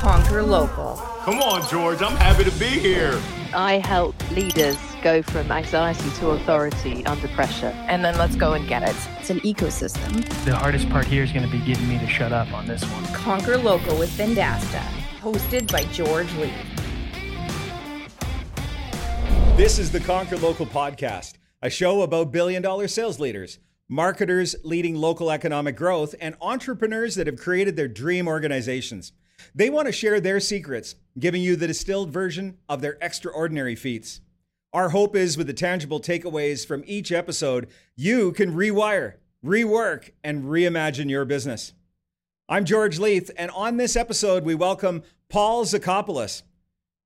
Conquer local. Come on, George. I'm happy to be here. I help leaders go from anxiety to authority under pressure. And then let's go and get it. It's an ecosystem. The hardest part here is going to be getting me to shut up on this one. Conquer Local with Vendasta, hosted by George Leith. This is the Conquer Local podcast, a show about billion dollar sales leaders, marketers leading local economic growth, and entrepreneurs that have created their dream organizations. They want to share their secrets, giving you the distilled version of their extraordinary feats. Our hope is with the tangible takeaways from each episode, you can rewire, rework, and reimagine your business. I'm George Leith, and on this episode, we welcome Paul Zikopoulos.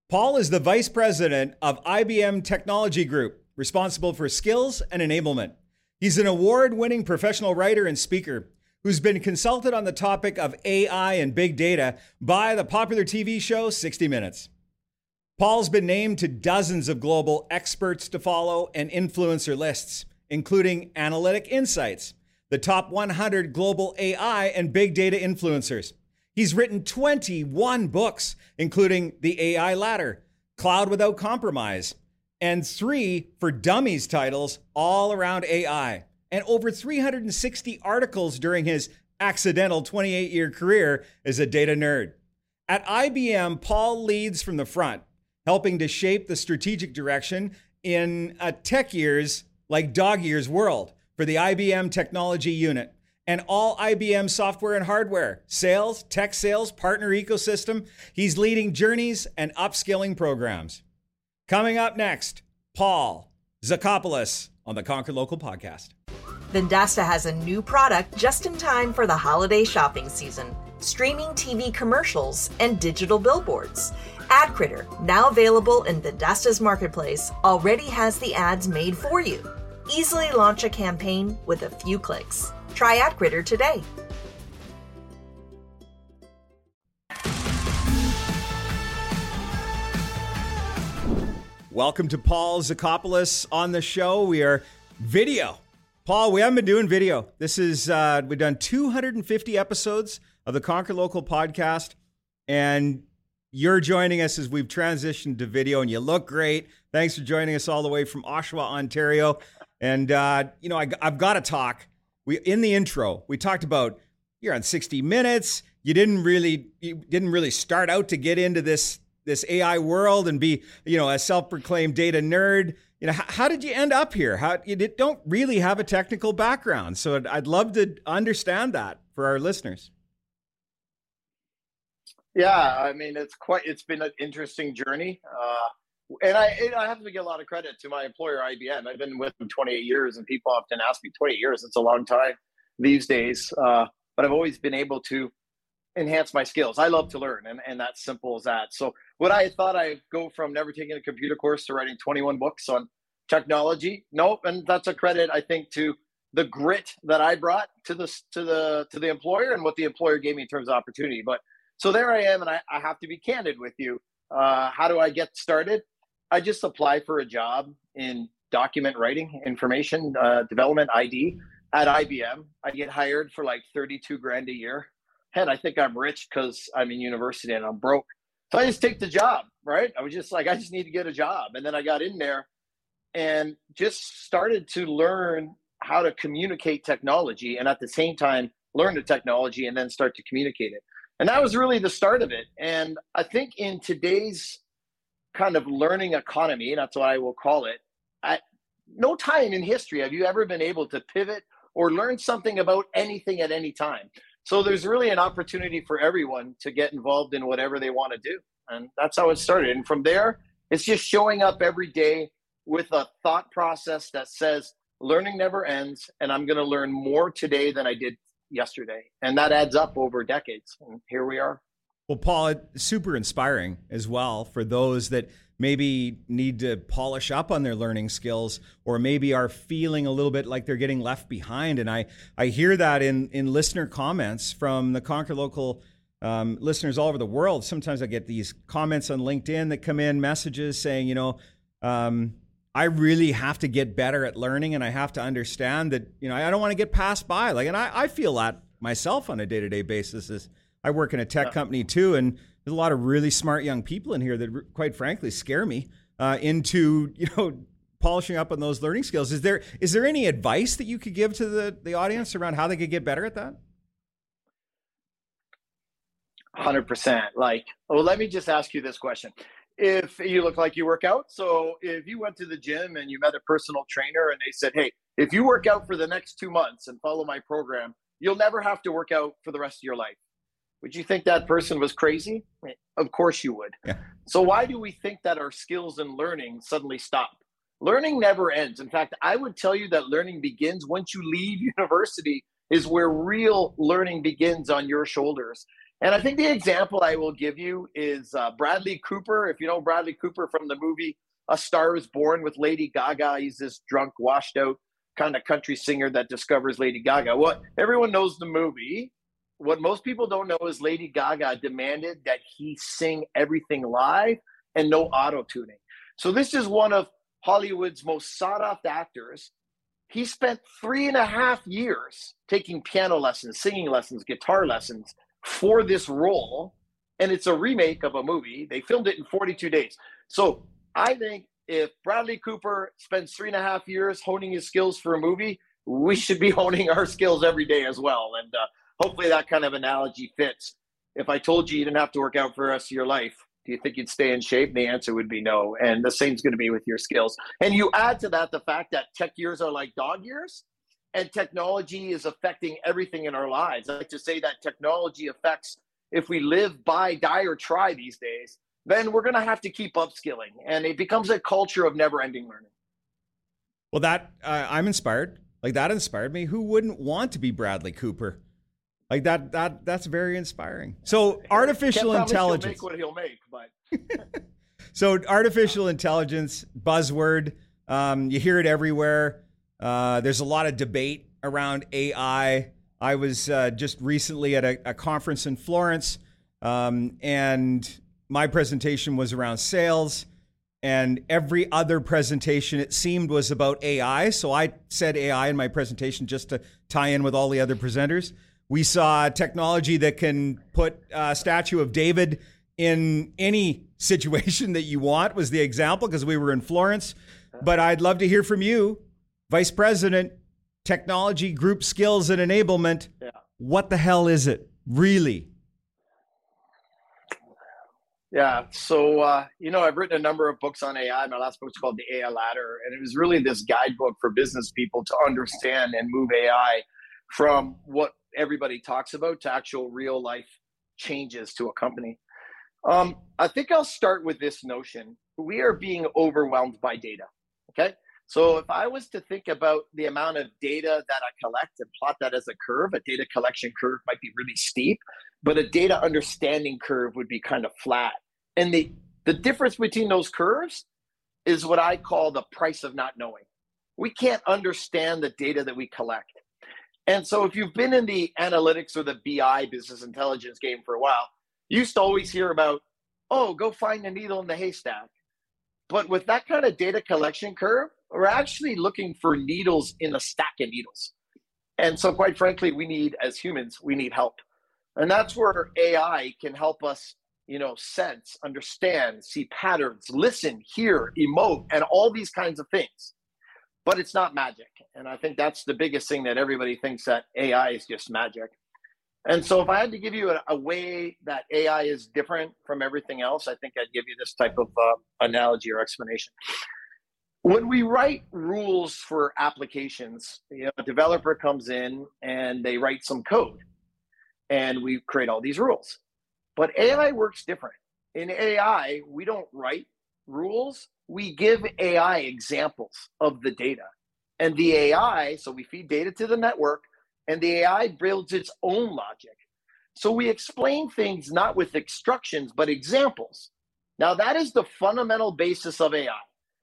Paul is the Vice President of IBM Technology Group, responsible for skills and enablement. He's an award winning professional writer and speaker who's been consulted on the topic of AI and big data by the popular TV show 60 Minutes. Paul's been named to dozens of global experts to follow and influencer lists, including Analytic Insights, the top 100 global AI and big data influencers. He's written 21 books, including The AI Ladder, Cloud Without Compromise, and three for dummies titles all around AI, and over 360 articles during his accidental 28 year career as a data nerd. At IBM, Paul leads from the front, helping to shape the strategic direction in a tech years like dog years world for the IBM technology unit and all IBM software and hardware, sales, tech sales, partner ecosystem. He's leading journeys and upskilling programs. Coming up next, Paul Zikopoulos on the Conquer Local podcast. Vendasta has a new product just in time for the holiday shopping season streaming TV commercials and digital billboards. AdCritter, now available in Vendasta's marketplace, already has the ads made for you. Easily launch a campaign with a few clicks. Try AdCritter today. Welcome to Paul Zikopoulos on the show. We are video. Paul, we haven't been doing video. This is uh, we've done 250 episodes of the Conquer Local podcast, and you're joining us as we've transitioned to video, and you look great. Thanks for joining us all the way from Oshawa, Ontario. And uh, you know, I, I've got to talk. We in the intro we talked about you're on 60 Minutes. You didn't really you didn't really start out to get into this this AI world and be you know a self-proclaimed data nerd. You know, how, how did you end up here? How you don't really have a technical background, so I'd, I'd love to understand that for our listeners. Yeah, I mean it's quite it's been an interesting journey. Uh, and I, I have to give a lot of credit to my employer, IBM. I've been with them 28 years, and people often ask me, 28 years, it's a long time these days. Uh, but I've always been able to enhance my skills. I love to learn, and, and that's simple as that. So, what I thought I'd go from never taking a computer course to writing 21 books on technology, nope. And that's a credit, I think, to the grit that I brought to the to the to the employer and what the employer gave me in terms of opportunity. But so there I am, and I, I have to be candid with you. Uh, how do I get started? I just apply for a job in document writing, information uh, development, ID at IBM. I get hired for like 32 grand a year. Head, I think I'm rich because I'm in university and I'm broke. So I just take the job, right? I was just like, I just need to get a job. And then I got in there and just started to learn how to communicate technology and at the same time learn the technology and then start to communicate it. And that was really the start of it. And I think in today's kind of learning economy, that's what I will call it, at no time in history have you ever been able to pivot or learn something about anything at any time. So there's really an opportunity for everyone to get involved in whatever they want to do. And that's how it started. And from there, it's just showing up every day with a thought process that says, learning never ends, and I'm going to learn more today than I did yesterday. And that adds up over decades. And here we are. Well, Paul, super inspiring as well for those that maybe need to polish up on their learning skills or maybe are feeling a little bit like they're getting left behind. And I, I hear that in, in listener comments from the Conquer Local um, listeners all over the world. Sometimes I get these comments on LinkedIn that come in, messages saying, you know, um, I really have to get better at learning and I have to understand that, you know, I don't want to get passed by. Like, and I, I feel that myself on a day to day basis as I work in a tech company too, and there's a lot of really smart young people in here that, quite frankly, scare me uh, into you know polishing up on those learning skills. Is there is there any advice that you could give to the the audience around how they could get better at that? Hundred percent. Like, well, let me just ask you this question: If you look like you work out, so if you went to the gym and you met a personal trainer and they said, "Hey, if you work out for the next two months and follow my program, you'll never have to work out for the rest of your life," would you think that person was crazy? Of course you would. Yeah. So why do we think that our skills and learning suddenly stop? Learning never ends. In fact, I would tell you that learning begins once you leave university is where real learning begins on your shoulders. And I think the example I will give you is uh, Bradley Cooper. If you know Bradley Cooper from the movie A Star is Born with Lady Gaga, he's this drunk, washed out kind of country singer that discovers Lady Gaga. Well, everyone knows the movie. What most people don't know is Lady Gaga demanded that he sing everything live and no auto tuning. So this is one of Hollywood's most sought after actors. He spent three and a half years taking piano lessons, singing lessons, guitar lessons for this role. And it's a remake of a movie. They filmed it in 42 days. So I think if Bradley Cooper spends three and a half years honing his skills for a movie, we should be honing our skills every day as well. And uh, hopefully that kind of analogy fits. If I told you you didn't have to work out for the rest of your life, do you think you'd stay in shape? The answer would be no. And the same's going to be with your skills. And you add to that the fact that tech years are like dog years and technology is affecting everything in our lives. I like to say that technology affects if we live, buy, die, or try these days, then we're going to have to keep upskilling. And it becomes a culture of never ending learning. Well, that uh, I'm inspired. Like that inspired me. Who wouldn't want to be Bradley Cooper? Like that that that's very inspiring. So artificial intelligence. What he'll make, but So artificial intelligence buzzword. Um, you hear it everywhere. Uh, there's a lot of debate around AI. I was uh, just recently at a, a conference in Florence, um, and my presentation was around sales. And every other presentation, it seemed, was about AI. So I said AI in my presentation just to tie in with all the other presenters. We saw technology that can put a statue of David in any situation that you want was the example because we were in Florence. But I'd love to hear from you, Vice President, Technology, Group Skills and Enablement. Yeah. What the hell is it, really? Yeah. So, uh, you know, I've written a number of books on AI. My last book's called The AI Ladder. And it was really this guidebook for business people to understand and move AI from what everybody talks about to actual real life changes to a company. Um, I think I'll start with this notion. We are being overwhelmed by data. Okay. So if I was to think about the amount of data that I collect and plot that as a curve, a data collection curve might be really steep, but a data understanding curve would be kind of flat. And the, the difference between those curves is what I call the price of not knowing. We can't understand the data that we collect. And so if you've been in the analytics or the BI business intelligence game for a while, you used to always hear about, oh, go find a needle in the haystack. But with that kind of data collection curve, we're actually looking for needles in a stack of needles. And so, quite frankly, we need, as humans, we need help. And that's where AI can help us, you know, sense, understand, see patterns, listen, hear, emote, and all these kinds of things. But it's not magic. And I think that's the biggest thing that everybody thinks that AI is just magic. And so, if I had to give you a, a way that AI is different from everything else, I think I'd give you this type of uh, analogy or explanation. When we write rules for applications, you know, a developer comes in and they write some code, and we create all these rules. But AI works different. In AI, we don't write rules; we give AI examples of the data, and the AI. So we feed data to the network and the AI builds its own logic. So we explain things not with instructions, but examples. Now, that is the fundamental basis of AI.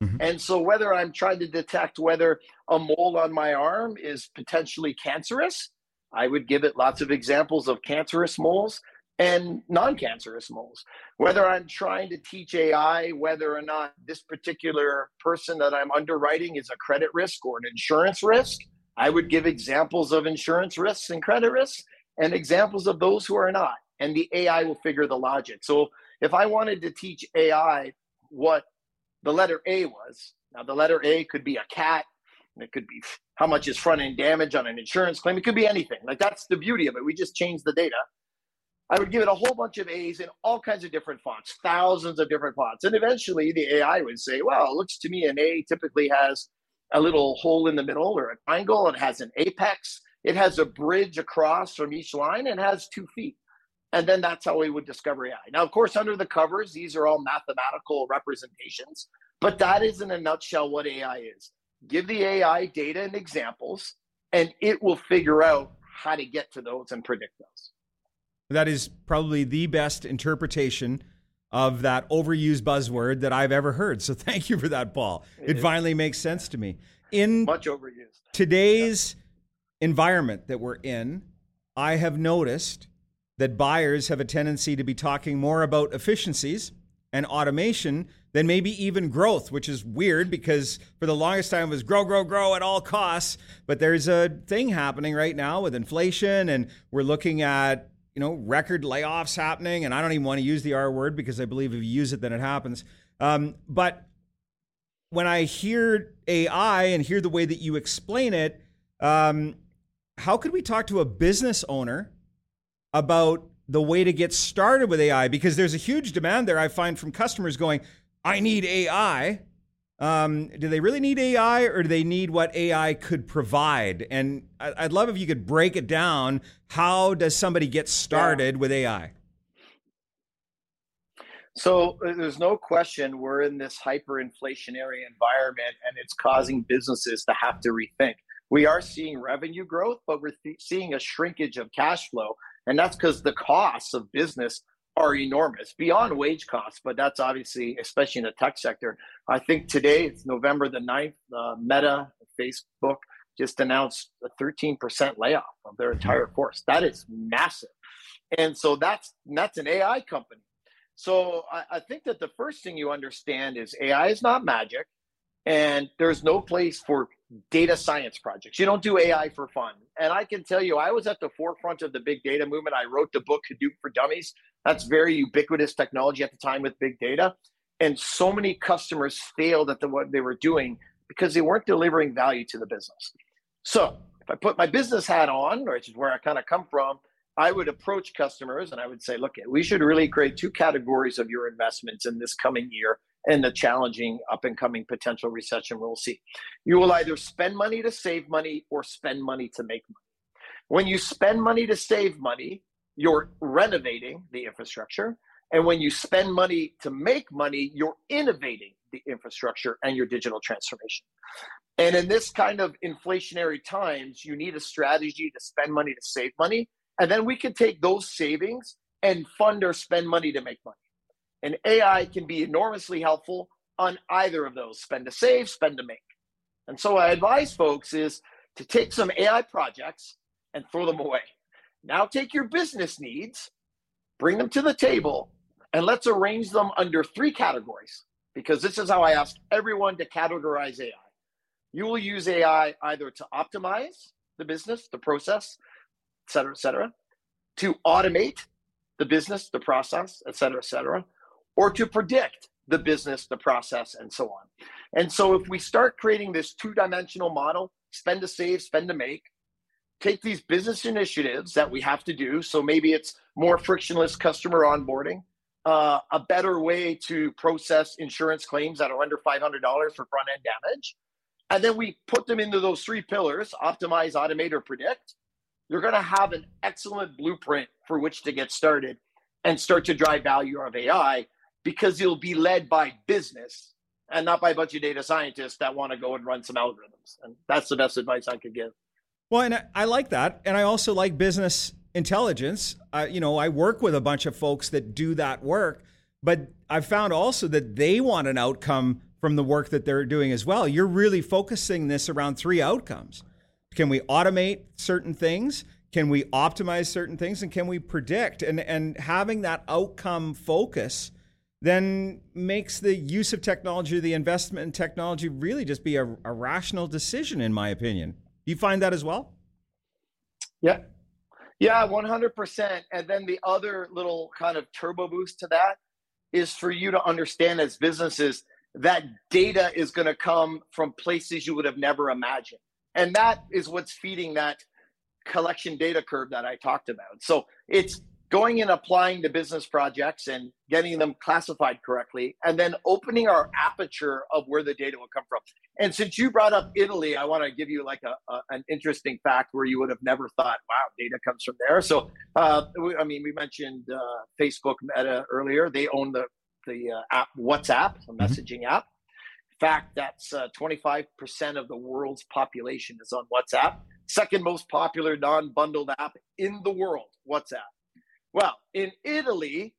Mm-hmm. And so, whether I'm trying to detect whether a mole on my arm is potentially cancerous, I would give it lots of examples of cancerous moles and non cancerous moles. Whether I'm trying to teach AI whether or not this particular person that I'm underwriting is a credit risk or an insurance risk, I would give examples of insurance risks and credit risks and examples of those who are not. and the AI will figure the logic. So if I wanted to teach AI what the letter A was, now the letter A could be a cat, it could be how much is front end damage on an insurance claim. It could be anything. Like that's the beauty of it. We just change the data. I would give it a whole bunch of A's in all kinds of different fonts, thousands of different fonts. And eventually the AI would say, well, it looks to me an A typically has a little hole in the middle or an angle. It has an apex. It has a bridge across from each line and has two feet. And then that's how we would discover AI. Now, of course, under the covers, these are all mathematical representations, but that is in a nutshell what AI is. Give the AI data and examples, and it will figure out how to get to those and predict those. That is probably the best interpretation of that overused buzzword that I've ever heard. So thank you for that, Paul. It, it finally makes sense to me. In much overused. Today's yeah. environment that we're in, I have noticed that buyers have a tendency to be talking more about efficiencies and automation than maybe even growth, which is weird because for the longest time it was grow, grow, grow at all costs. But there's a thing happening right now with inflation, and we're looking at you know, record layoffs happening. And I don't even want to use the R word because I believe if you use it, then it happens. Um, but when I hear AI and hear the way that you explain it, um, how could we talk to a business owner about the way to get started with AI? Because there's a huge demand there I find from customers going, I need AI. Um, do they really need AI or do they need what AI could provide? And I'd love if you could break it down. How does somebody get started yeah. with AI? So uh, there's no question we're in this hyperinflationary environment and it's causing businesses to have to rethink. We are seeing revenue growth, but we're th- seeing a shrinkage of cash flow. And that's because the costs of business are enormous beyond wage costs, but that's obviously, especially in the tech sector. I think today, it's November the 9th, uh, Meta, Facebook just announced a 13% layoff of their entire force. That is massive. And so that's that's an AI company. So I, I think that the first thing you understand is AI is not magic, and there's no place for data science projects. You don't do AI for fun. And I can tell you, I was at the forefront of the big data movement. I wrote the book Hadoop for Dummies. That's very ubiquitous technology at the time with big data. And so many customers failed at the, what they were doing because they weren't delivering value to the business. So if I put my business hat on, which is where I kind of come from, I would approach customers and I would say, look, we should really create two categories of your investments in this coming year and the challenging up and coming potential recession we'll see. You will either spend money to save money or spend money to make money. When you spend money to save money, you're renovating the infrastructure. And when you spend money to make money, you're innovating the infrastructure and your digital transformation. And in this kind of inflationary times, you need a strategy to spend money to save money. And then we can take those savings and fund or spend money to make money. And AI can be enormously helpful on either of those spend to save, spend to make. And so I advise folks is to take some AI projects and throw them away. Now take your business needs, bring them to the table, and let's arrange them under three categories because this is how I ask everyone to categorize AI. You will use AI either to optimize the business, the process, et cetera, et cetera, to automate the business, the process, et cetera, et cetera, or to predict the business, the process, and so on. And so if we start creating this two dimensional model, spend to save, spend to make, take these business initiatives that we have to do. So maybe it's more frictionless customer onboarding, uh, a better way to process insurance claims that are under $500 for front end damage. And then we put them into those three pillars optimize, automate, or predict. You're going to have an excellent blueprint for which to get started and start to drive value of AI because you'll be led by business and not by a bunch of data scientists that want to go and run some algorithms. And that's the best advice I could give. Well, and I like that. And I also like business intelligence. Uh, you know, I work with a bunch of folks that do that work, but I've found also that they want an outcome from the work that they're doing as well. You're really focusing this around three outcomes. Can we automate certain things? Can we optimize certain things? And can we predict? And, and having that outcome focus then makes the use of technology, the investment in technology, really just be a, a rational decision, in my opinion. You find that as well? Yeah. Yeah, 100%. And then the other little kind of turbo boost to that is for you to understand as businesses that data is going to come from places you would have never imagined. And that is what's feeding that collection data curve that I talked about. So it's going and applying to business projects and getting them classified correctly, and then opening our aperture of where the data will come from. And since you brought up Italy, I want to give you like a, a an interesting fact where you would have never thought, wow, data comes from there. So, uh, I mean, we mentioned uh, Facebook Meta earlier. They own the the uh, app WhatsApp, a mm-hmm. messaging app. In fact, that's 25% uh, of the world's population is on WhatsApp. Second most popular non-bundled app in the world, WhatsApp. Well, in Italy,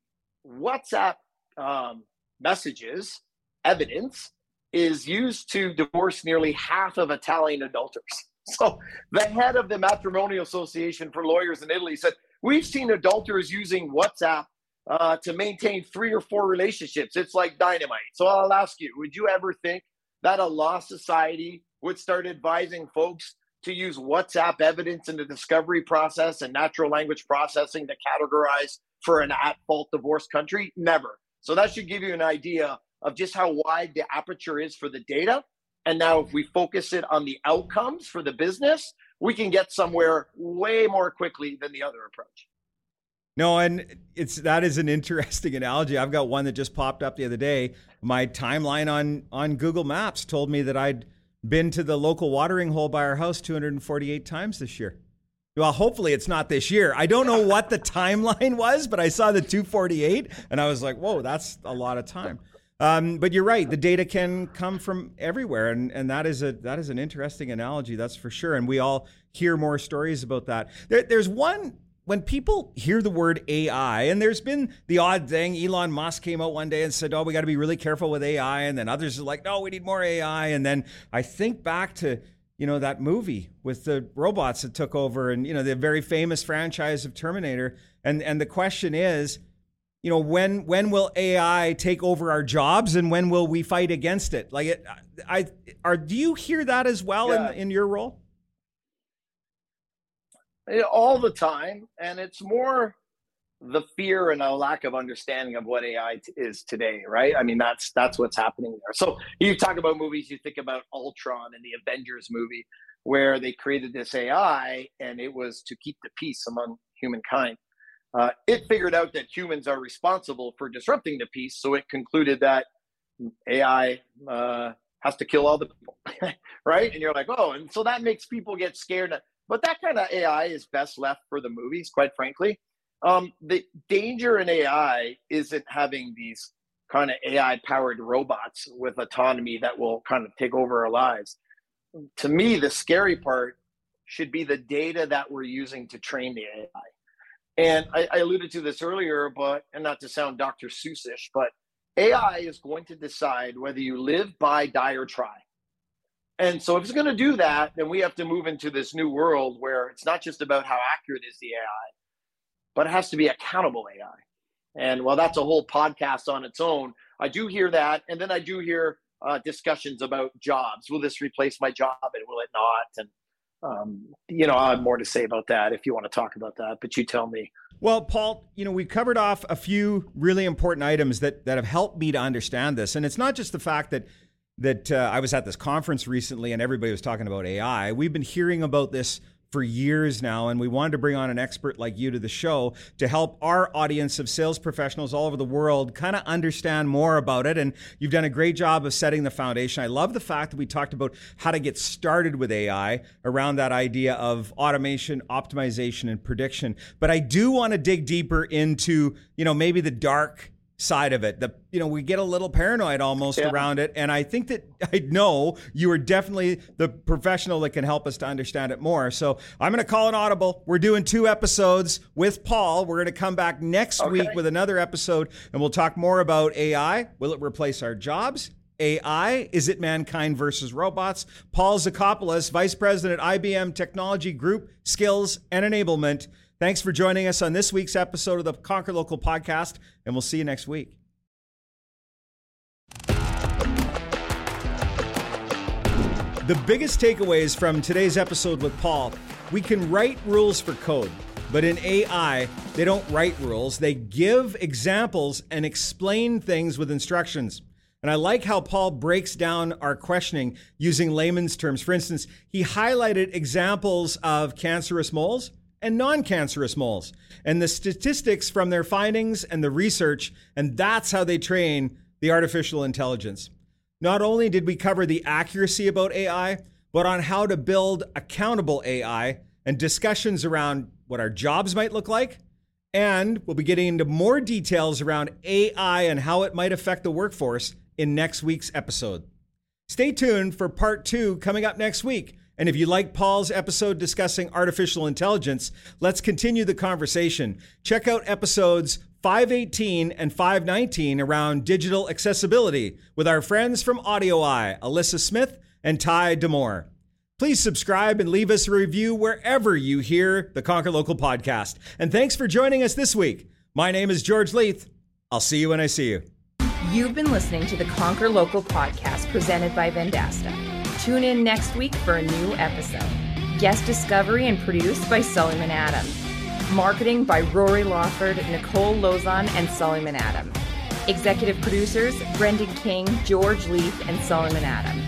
WhatsApp um, messages, evidence, is used to divorce nearly half of Italian adulterers. So the head of the Matrimonial Association for Lawyers in Italy said, We've seen adulterers using WhatsApp uh, to maintain three or four relationships. It's like dynamite. So I'll ask you, would you ever think that a law society would start advising folks to use WhatsApp evidence in the discovery process and natural language processing to categorize for an at fault divorce country? Never. So that should give you an idea of just how wide the aperture is for the data. And now, if we focus it on the outcomes for the business, we can get somewhere way more quickly than the other approach. No, and it's that is an interesting analogy. I've got one that just popped up the other day. My timeline on on Google Maps told me that I'd been to the local watering hole by our house 248 times this year. Well, hopefully it's not this year. I don't know what the timeline was, but I saw the 248 and I was like, whoa, that's a lot of time. Um, but you're right. The data can come from everywhere, and, and that is a that is an interesting analogy. That's for sure. And we all hear more stories about that. There, there's one when people hear the word AI, and there's been the odd thing, Elon Musk came out one day and said, Oh, we got to be really careful with AI. And then others are like, No, we need more AI. And then I think back to, you know, that movie with the robots that took over and, you know, the very famous franchise of Terminator. And, and the question is, you know, when when will AI take over our jobs and when will we fight against it? Like, it, I are do you hear that as well yeah. in, in your role? All the time and it's more the fear and a lack of understanding of what ai is today right? I mean that's that's what's happening there. So you talk about movies you think about ultron and the avengers movie where they created this ai and it was to keep the peace among humankind. Uh, it figured out that humans are responsible for disrupting the peace so it concluded that ai uh, has to kill all the people right? And you're like oh and so that makes people get scared but that kind of AI is best left for the movies, quite frankly. Um, the danger in AI isn't having these kind of AI powered robots with autonomy that will kind of take over our lives. To me, the scary part should be the data that we're using to train the AI. And I, I alluded to this earlier, but and not to sound Dr. Seussish, but AI is going to decide whether you live, buy, die, or try. And so if it's going to do that, then we have to move into this new world where it's not just about how accurate is the AI, but it has to be accountable AI. And while that's a whole podcast on its own, I do hear that. And then I do hear uh, discussions about jobs. Will this replace my job and will it not? And, um, you know, I have more to say about that if you want to talk about that, but you tell me. Well, Paul, you know, we've covered off a few really important items that, that have helped me to understand this. And it's not just the fact that that uh, I was at this conference recently and everybody was talking about AI. We've been hearing about this for years now, and we wanted to bring on an expert like you to the show to help our audience of sales professionals all over the world kind of understand more about it. And you've done a great job of setting the foundation. I love the fact that we talked about how to get started with AI around that idea of automation, optimization, and prediction. But I do want to dig deeper into, you know, maybe the dark side of it. The you know we get a little paranoid almost yeah. around it, and I think that I know you are definitely the professional that can help us to understand it more. So I'm going to call an audible. We're doing two episodes with Paul. We're going to come back next okay. week with another episode, and we'll talk more about AI. Will it replace our jobs? AI? Is it mankind versus robots? Paul Zikopoulos, Vice President, IBM Technology Group, Skills and Enablement. Thanks for joining us on this week's episode of the Conquer Local podcast, and we'll see you next week. The biggest takeaways from today's episode with Paul we can write rules for code, But in AI, they don't write rules, they give examples and explain things with instructions. And I like how Paul breaks down our questioning using layman's terms. For instance, he highlighted examples of cancerous moles and non cancerous moles and the statistics from their findings and the research. And that's how they train the artificial intelligence. Not only did we cover the accuracy about AI, but on how to build accountable AI and discussions around what our jobs might look like. And we'll be getting into more details around AI and how it might affect the workforce in next week's episode. Stay tuned for part two coming up next week. And if you like Paul's episode discussing artificial intelligence, let's continue the conversation. Check out episodes 518 and 519 around digital accessibility with our friends from AudioEye, Alyssa Smith and Ty Demore. Please subscribe and leave us a review wherever you hear the Conquer Local podcast. And thanks for joining us this week. My name is George Leith. I'll see you when I see you. You've been listening to the Conquer Local podcast presented by Vendasta. Tune in next week for a new episode. Guest discovery and produced by Sullivan Adam. Marketing by Rory Lawford, Nicole Lozon, and Sullivan Adam. Executive producers Brendan King, George Leith, and Sullivan Adam.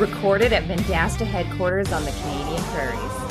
Recorded at Vendasta headquarters on the Canadian Prairies.